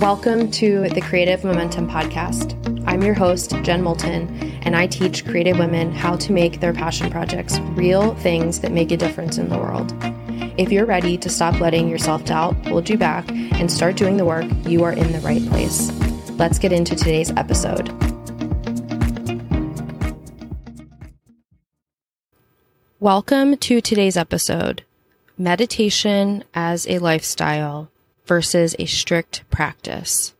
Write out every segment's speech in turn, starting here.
Welcome to the Creative Momentum Podcast. I'm your host, Jen Moulton, and I teach creative women how to make their passion projects real things that make a difference in the world. If you're ready to stop letting your self doubt hold you back and start doing the work, you are in the right place. Let's get into today's episode. Welcome to today's episode Meditation as a Lifestyle versus a strict practice.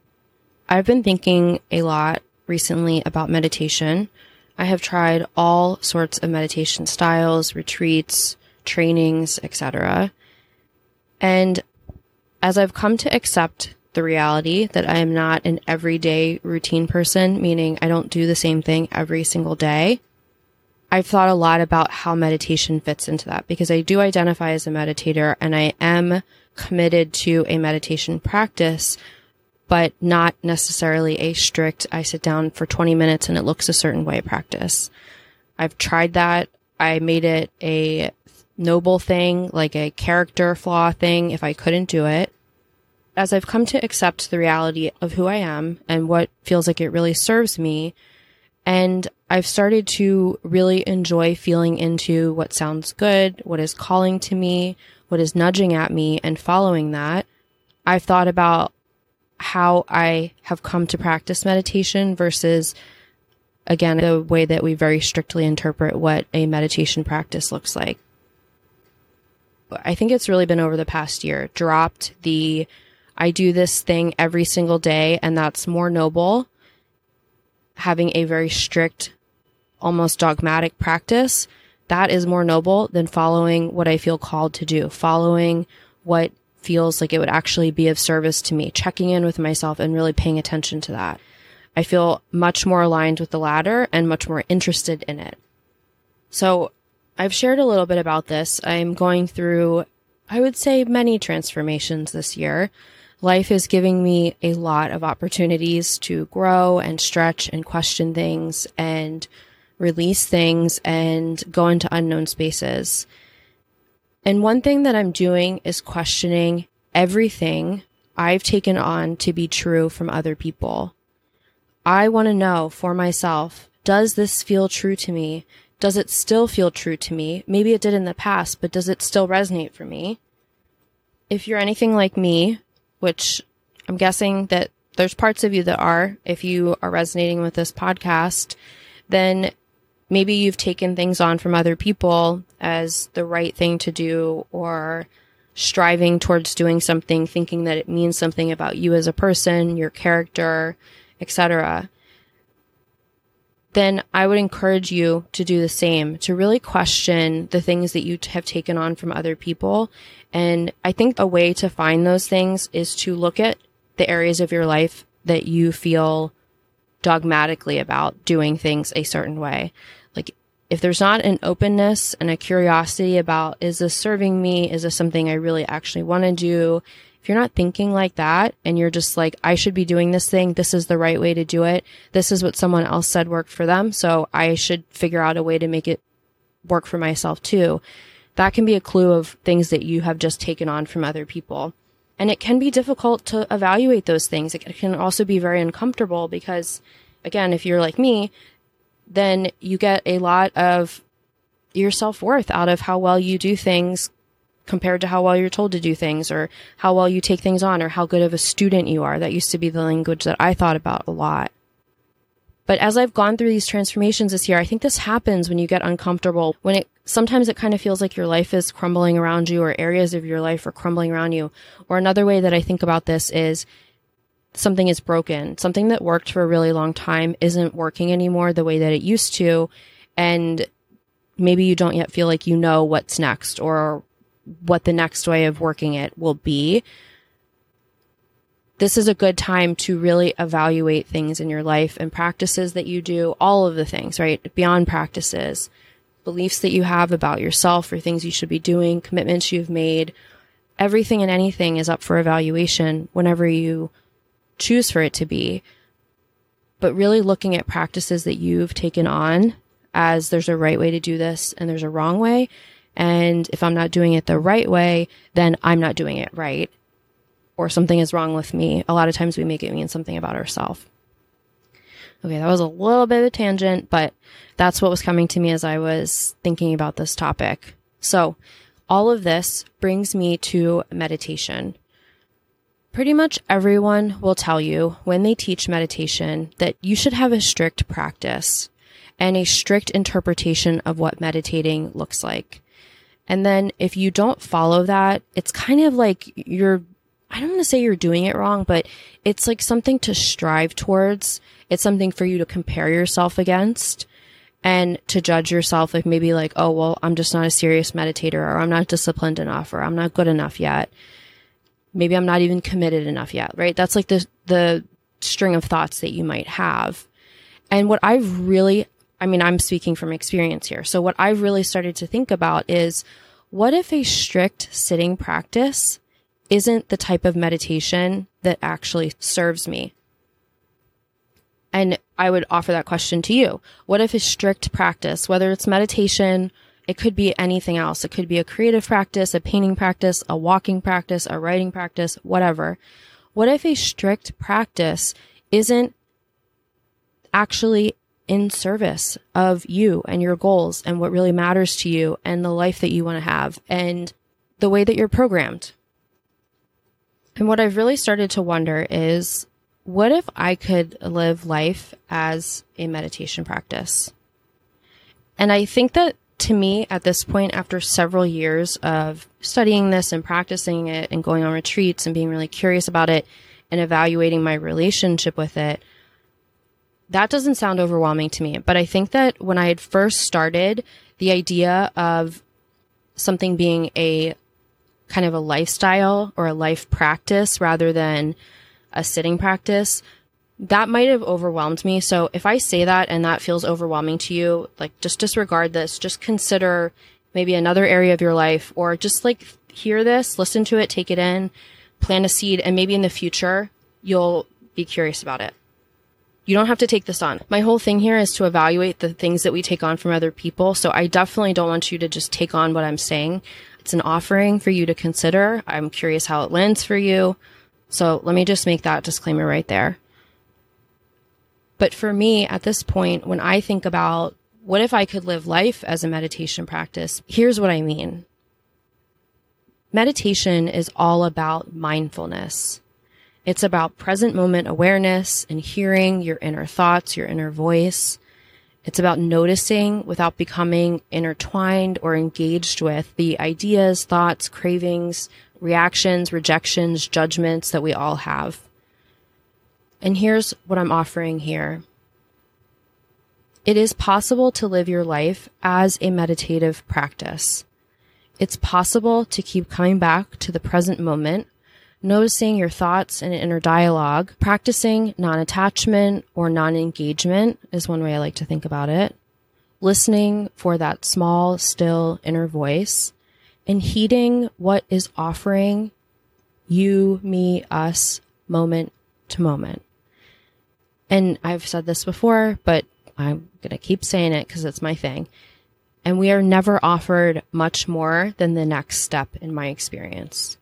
I've been thinking a lot recently about meditation. I have tried all sorts of meditation styles, retreats, trainings, etc. And as I've come to accept the reality that I am not an everyday routine person, meaning I don't do the same thing every single day, I've thought a lot about how meditation fits into that because I do identify as a meditator and I am committed to a meditation practice, but not necessarily a strict, I sit down for 20 minutes and it looks a certain way practice. I've tried that. I made it a noble thing, like a character flaw thing if I couldn't do it. As I've come to accept the reality of who I am and what feels like it really serves me, and I've started to really enjoy feeling into what sounds good, what is calling to me, what is nudging at me and following that. I've thought about how I have come to practice meditation versus again, the way that we very strictly interpret what a meditation practice looks like. I think it's really been over the past year, dropped the I do this thing every single day and that's more noble. Having a very strict, almost dogmatic practice that is more noble than following what I feel called to do, following what feels like it would actually be of service to me, checking in with myself and really paying attention to that. I feel much more aligned with the latter and much more interested in it. So I've shared a little bit about this. I'm going through, I would say, many transformations this year. Life is giving me a lot of opportunities to grow and stretch and question things and release things and go into unknown spaces. And one thing that I'm doing is questioning everything I've taken on to be true from other people. I want to know for myself, does this feel true to me? Does it still feel true to me? Maybe it did in the past, but does it still resonate for me? If you're anything like me, which I'm guessing that there's parts of you that are, if you are resonating with this podcast, then maybe you've taken things on from other people as the right thing to do or striving towards doing something thinking that it means something about you as a person, your character, etc. Then I would encourage you to do the same, to really question the things that you have taken on from other people. And I think a way to find those things is to look at the areas of your life that you feel dogmatically about doing things a certain way. Like if there's not an openness and a curiosity about, is this serving me? Is this something I really actually want to do? If you're not thinking like that and you're just like, I should be doing this thing. This is the right way to do it. This is what someone else said worked for them. So I should figure out a way to make it work for myself too. That can be a clue of things that you have just taken on from other people. And it can be difficult to evaluate those things. It can also be very uncomfortable because, again, if you're like me, then you get a lot of your self worth out of how well you do things compared to how well you're told to do things or how well you take things on or how good of a student you are. That used to be the language that I thought about a lot. But as I've gone through these transformations this year, I think this happens when you get uncomfortable, when it sometimes it kind of feels like your life is crumbling around you or areas of your life are crumbling around you. Or another way that I think about this is something is broken. Something that worked for a really long time isn't working anymore the way that it used to. And maybe you don't yet feel like you know what's next or what the next way of working it will be. This is a good time to really evaluate things in your life and practices that you do, all of the things, right? Beyond practices beliefs that you have about yourself or things you should be doing, commitments you've made. Everything and anything is up for evaluation whenever you choose for it to be. But really looking at practices that you've taken on as there's a right way to do this and there's a wrong way. And if I'm not doing it the right way, then I'm not doing it right. or something is wrong with me, a lot of times we make it mean something about ourselves. Okay, that was a little bit of a tangent, but that's what was coming to me as I was thinking about this topic. So, all of this brings me to meditation. Pretty much everyone will tell you when they teach meditation that you should have a strict practice and a strict interpretation of what meditating looks like. And then if you don't follow that, it's kind of like you're, I don't want to say you're doing it wrong, but it's like something to strive towards. It's something for you to compare yourself against and to judge yourself like maybe like, oh, well, I'm just not a serious meditator or I'm not disciplined enough or I'm not good enough yet. Maybe I'm not even committed enough yet, right? That's like the, the string of thoughts that you might have. And what I've really I mean, I'm speaking from experience here. So what I've really started to think about is what if a strict sitting practice isn't the type of meditation that actually serves me? And I would offer that question to you. What if a strict practice, whether it's meditation, it could be anything else. It could be a creative practice, a painting practice, a walking practice, a writing practice, whatever. What if a strict practice isn't actually in service of you and your goals and what really matters to you and the life that you want to have and the way that you're programmed. And what I've really started to wonder is what if I could live life as a meditation practice? And I think that to me at this point, after several years of studying this and practicing it and going on retreats and being really curious about it and evaluating my relationship with it, that doesn't sound overwhelming to me. But I think that when I had first started, the idea of something being a kind of a lifestyle or a life practice rather than a sitting practice, that might have overwhelmed me. So if I say that and that feels overwhelming to you, like just disregard this, just consider maybe another area of your life or just like hear this, listen to it, take it in, plant a seed, and maybe in the future you'll be curious about it. You don't have to take this on. My whole thing here is to evaluate the things that we take on from other people. So I definitely don't want you to just take on what I'm saying. It's an offering for you to consider. I'm curious how it lands for you. So let me just make that disclaimer right there. But for me, at this point, when I think about what if I could live life as a meditation practice, here's what I mean. Meditation is all about mindfulness. It's about present moment awareness and hearing your inner thoughts, your inner voice. It's about noticing without becoming intertwined or engaged with the ideas, thoughts, cravings, reactions, rejections, judgments that we all have. And here's what I'm offering here. It is possible to live your life as a meditative practice. It's possible to keep coming back to the present moment noticing your thoughts and inner dialogue, practicing non attachment or non engagement is one way I like to think about it, listening for that small, still inner voice, and heeding what is offering you, me, us, moment to moment. And I've said this before, but I'm going to keep saying it because it's my thing. And we are never offered much more than the next step in my experience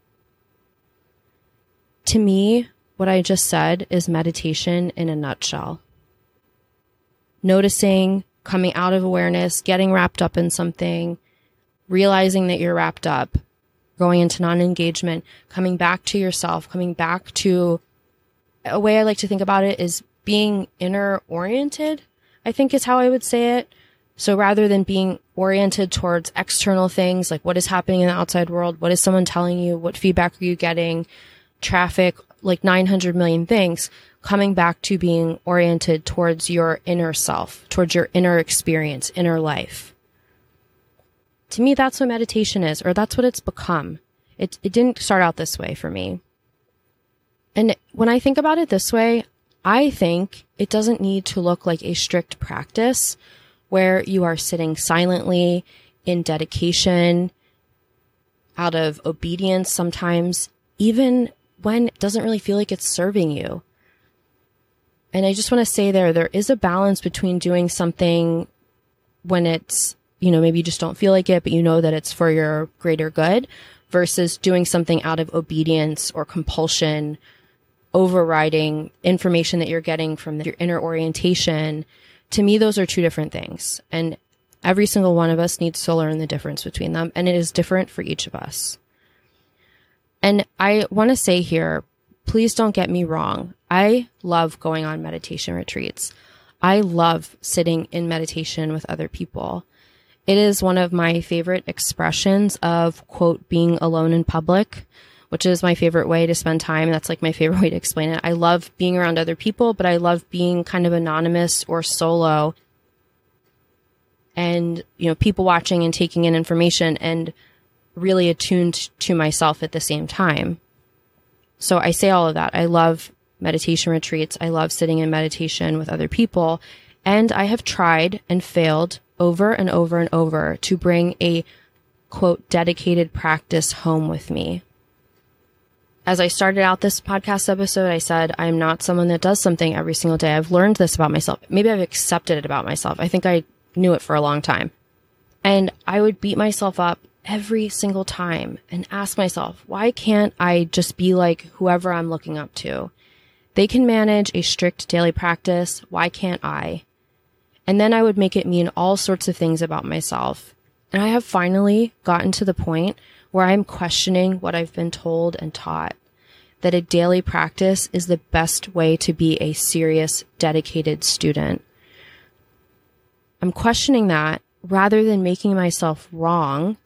to me, what I just said is meditation in a nutshell. Noticing, coming out of awareness, getting wrapped up in something, realizing that you're wrapped up, going into non engagement, coming back to yourself, coming back to a way I like to think about it is being inner oriented, I think is how I would say it. So rather than being oriented towards external things, like what is happening in the outside world, what is someone telling you, what feedback are you getting, traffic, like 900 million things, coming back to being oriented towards your inner self, towards your inner experience, inner life. To me, that's what meditation is, or that's what it's become. It, it didn't start out this way for me. And when I think about it this way, I think it doesn't need to look like a strict practice where you are sitting silently in dedication, out of obedience sometimes, even when it doesn't really feel like it's serving you. And I just want to say there, there is a balance between doing something when it's, you know, maybe you just don't feel like it, but you know that it's for your greater good versus doing something out of obedience or compulsion, overriding information that you're getting from your inner orientation. To me, those are two different things. And every single one of us needs to learn the difference between them. And it is different for each of us. And I want to say here, please don't get me wrong. I love going on meditation retreats. I love sitting in meditation with other people. It is one of my favorite expressions of quote, being alone in public, which is my favorite way to spend time. That's like my favorite way to explain it. I love being around other people, but I love being kind of anonymous or solo and, you know, people watching and taking in information and really attuned to myself at the same time. So I say all of that. I love meditation retreats. I love sitting in meditation with other people. And I have tried and failed over and over and over to bring a quote dedicated practice home with me. As I started out this podcast episode, I said, I'm not someone that does something every single day. I've learned this about myself. Maybe I've accepted it about myself. I think I knew it for a long time. And I would beat myself up every single time and ask myself, why can't I just be like whoever I'm looking up to? They can manage a strict daily practice. Why can't I? And then I would make it mean all sorts of things about myself. And I have finally gotten to the point where I'm questioning what I've been told and taught that a daily practice is the best way to be a serious, dedicated student. I'm questioning that rather than making myself wrong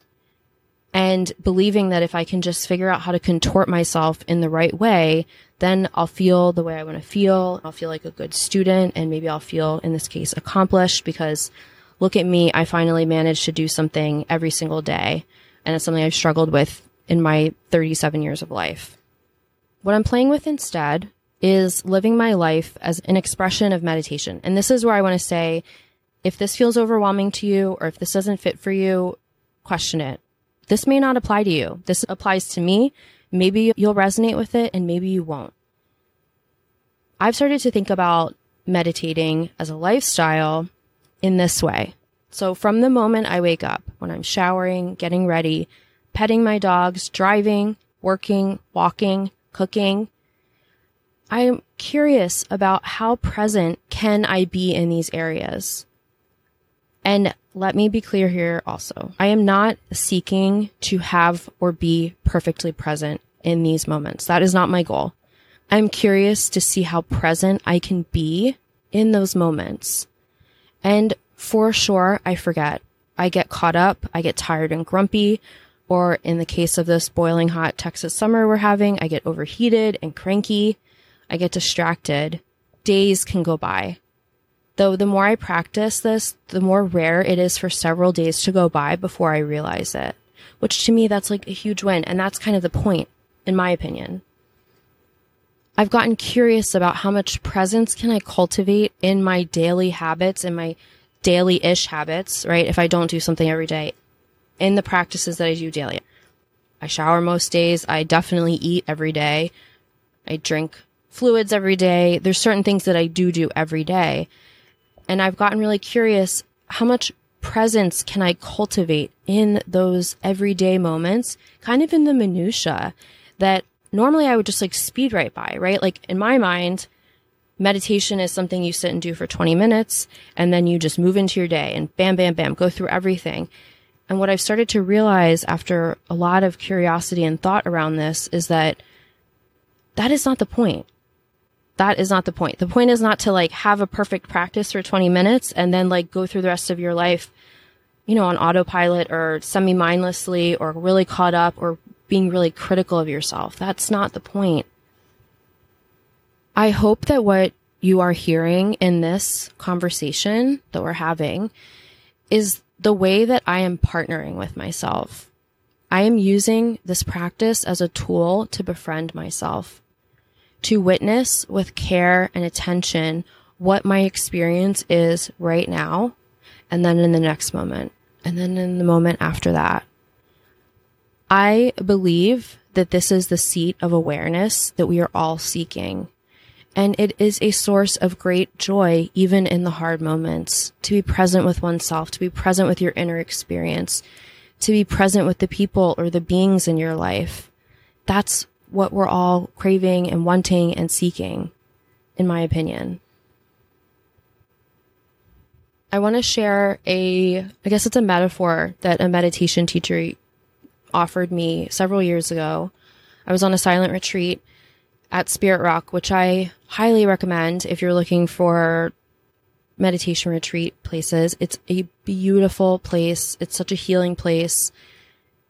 and believing that if I can just figure out how to contort myself in the right way, then I'll feel the way I want to feel. I'll feel like a good student and maybe I'll feel, in this case, accomplished because look at me. I finally managed to do something every single day. And it's something I've struggled with in my 37 years of life. What I'm playing with instead is living my life as an expression of meditation. And this is where I want to say, if this feels overwhelming to you or if this doesn't fit for you, question it. This may not apply to you. This applies to me. Maybe you'll resonate with it and maybe you won't. I've started to think about meditating as a lifestyle in this way. So from the moment I wake up, when I'm showering, getting ready, petting my dogs, driving, working, walking, cooking, I'm curious about how present can I be in these areas? And let me be clear here also. I am not seeking to have or be perfectly present in these moments. That is not my goal. I'm curious to see how present I can be in those moments. And for sure, I forget. I get caught up. I get tired and grumpy. Or in the case of this boiling hot Texas summer we're having, I get overheated and cranky. I get distracted. Days can go by. Though the more I practice this, the more rare it is for several days to go by before I realize it. Which to me, that's like a huge win. And that's kind of the point, in my opinion. I've gotten curious about how much presence can I cultivate in my daily habits and my daily-ish habits, right? If I don't do something every day in the practices that I do daily. I shower most days. I definitely eat every day. I drink fluids every day. There's certain things that I do do every day. And I've gotten really curious how much presence can I cultivate in those everyday moments, kind of in the minutia that normally I would just like speed right by, right? Like in my mind, meditation is something you sit and do for 20 minutes and then you just move into your day and bam, bam, bam, go through everything. And what I've started to realize after a lot of curiosity and thought around this is that that is not the point that is not the point. The point is not to like have a perfect practice for 20 minutes and then like go through the rest of your life, you know, on autopilot or semi mindlessly or really caught up or being really critical of yourself. That's not the point. I hope that what you are hearing in this conversation that we're having is the way that I am partnering with myself. I am using this practice as a tool to befriend myself to witness with care and attention what my experience is right now, and then in the next moment, and then in the moment after that. I believe that this is the seat of awareness that we are all seeking. And it is a source of great joy, even in the hard moments, to be present with oneself, to be present with your inner experience, to be present with the people or the beings in your life. That's what we're all craving and wanting and seeking, in my opinion. I want to share a, I guess it's a metaphor that a meditation teacher offered me several years ago. I was on a silent retreat at Spirit Rock, which I highly recommend if you're looking for meditation retreat places. It's a beautiful place. It's such a healing place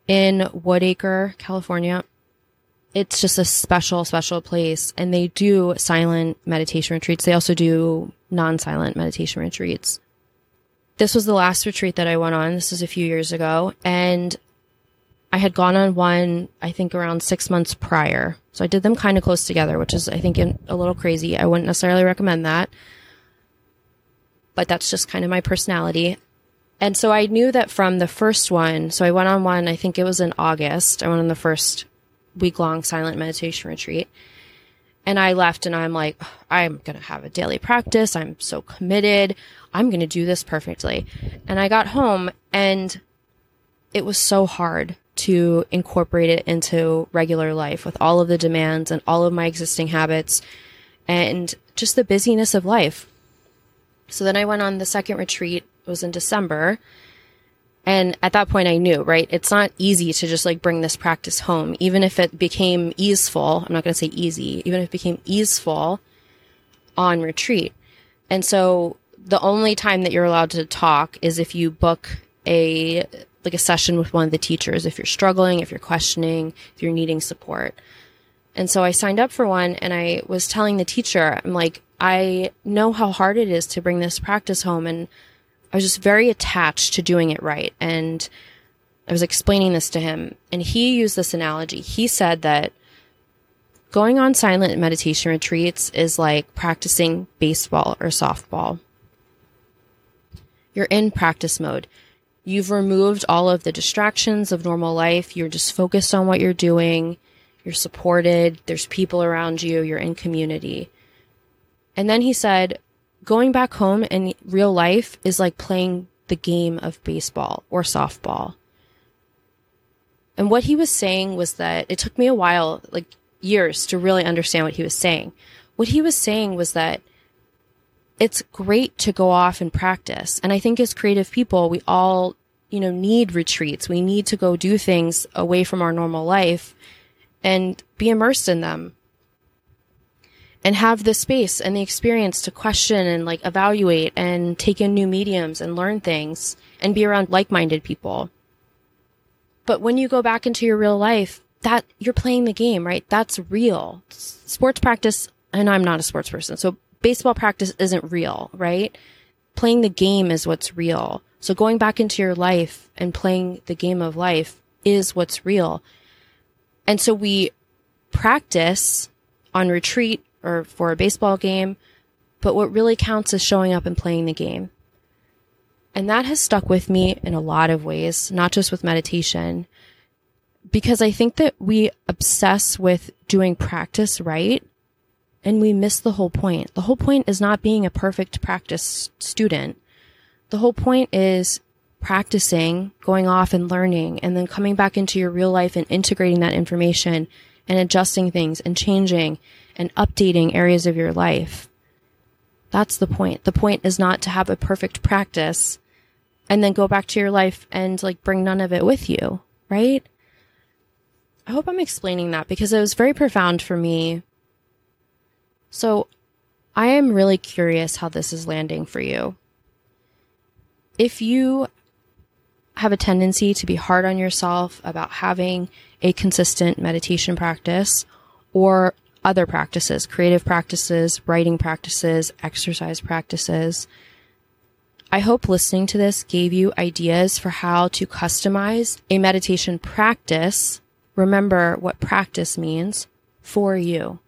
in Woodacre, California. It's just a special, special place. And they do silent meditation retreats. They also do non silent meditation retreats. This was the last retreat that I went on. This is a few years ago. And I had gone on one, I think around six months prior. So I did them kind of close together, which is, I think, a little crazy. I wouldn't necessarily recommend that but that's just kind of my personality. And so I knew that from the first one, so I went on one, I think it was in August. I went on the first week long silent meditation retreat. And I left and I'm like, I'm going to have a daily practice. I'm so committed. I'm going to do this perfectly. And I got home and it was so hard to incorporate it into regular life with all of the demands and all of my existing habits and just the busyness of life. So then I went on the second retreat. It was in December. And at that point I knew, right? It's not easy to just like bring this practice home. Even if it became easeful, I'm not going to say easy, even if it became easeful on retreat. And so the only time that you're allowed to talk is if you book a like a session with one of the teachers if you're struggling, if you're questioning, if you're needing support. And so I signed up for one and I was telling the teacher, I'm like, I know how hard it is to bring this practice home and I was just very attached to doing it right. And I was explaining this to him and he used this analogy. He said that going on silent meditation retreats is like practicing baseball or softball. You're in practice mode. You've removed all of the distractions of normal life. You're just focused on what you're doing. You're supported. There's people around you. You're in community. And then he said, going back home in real life is like playing the game of baseball or softball. And what he was saying was that it took me a while, like years, to really understand what he was saying. What he was saying was that it's great to go off and practice. And I think as creative people, we all, you know, need retreats. We need to go do things away from our normal life and be immersed in them and have the space and the experience to question and like evaluate and take in new mediums and learn things and be around like-minded people. But when you go back into your real life, that you're playing the game, right? That's real. Sports practice, and I'm not a sports person, so baseball practice isn't real, right? Playing the game is what's real. So going back into your life and playing the game of life is what's real. And so we practice on retreat or for a baseball game, but what really counts is showing up and playing the game. And that has stuck with me in a lot of ways, not just with meditation, because I think that we obsess with doing practice right and we miss the whole point. The whole point is not being a perfect practice student. The whole point is practicing, going off and learning, and then coming back into your real life and integrating that information and adjusting things and changing and updating areas of your life. That's the point. The point is not to have a perfect practice and then go back to your life and like bring none of it with you, right? I hope I'm explaining that because it was very profound for me. So I am really curious how this is landing for you. If you have a tendency to be hard on yourself about having a consistent meditation practice or other practices, creative practices, writing practices, exercise practices. I hope listening to this gave you ideas for how to customize a meditation practice. Remember what practice means for you.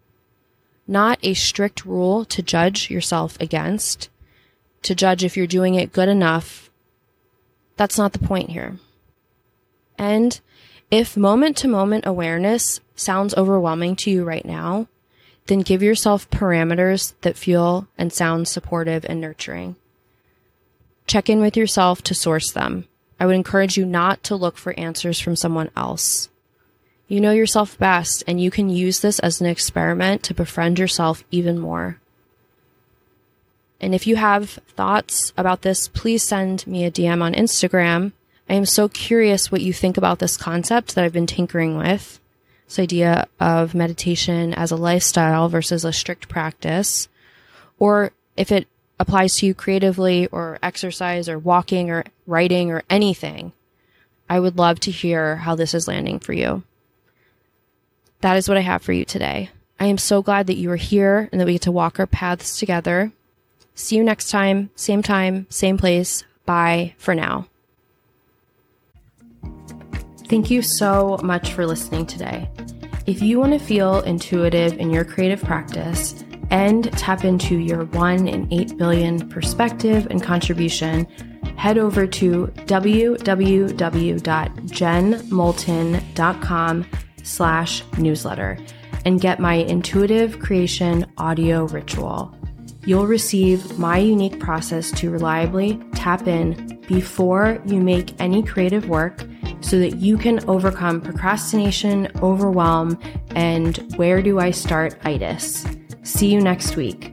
Not a strict rule to judge yourself against, to judge if you're doing it good enough. That's not the point here. And if moment to moment awareness sounds overwhelming to you right now, then give yourself parameters that feel and sound supportive and nurturing. Check in with yourself to source them. I would encourage you not to look for answers from someone else. You know yourself best, and you can use this as an experiment to befriend yourself even more. And if you have thoughts about this, please send me a DM on Instagram. I am so curious what you think about this concept that I've been tinkering with. This idea of meditation as a lifestyle versus a strict practice. Or if it applies to you creatively or exercise or walking or writing or anything. I would love to hear how this is landing for you that is what I have for you today. I am so glad that you are here and that we get to walk our paths together. See you next time, same time, same place. Bye for now. Thank you so much for listening today. If you want to feel intuitive in your creative practice and tap into your 1 in 8 billion perspective and contribution, head over to www.jenmoulton.com slash newsletter and get my intuitive creation audio ritual. You'll receive my unique process to reliably tap in before you make any creative work so that you can overcome procrastination, overwhelm, and where do I start itis. See you next week.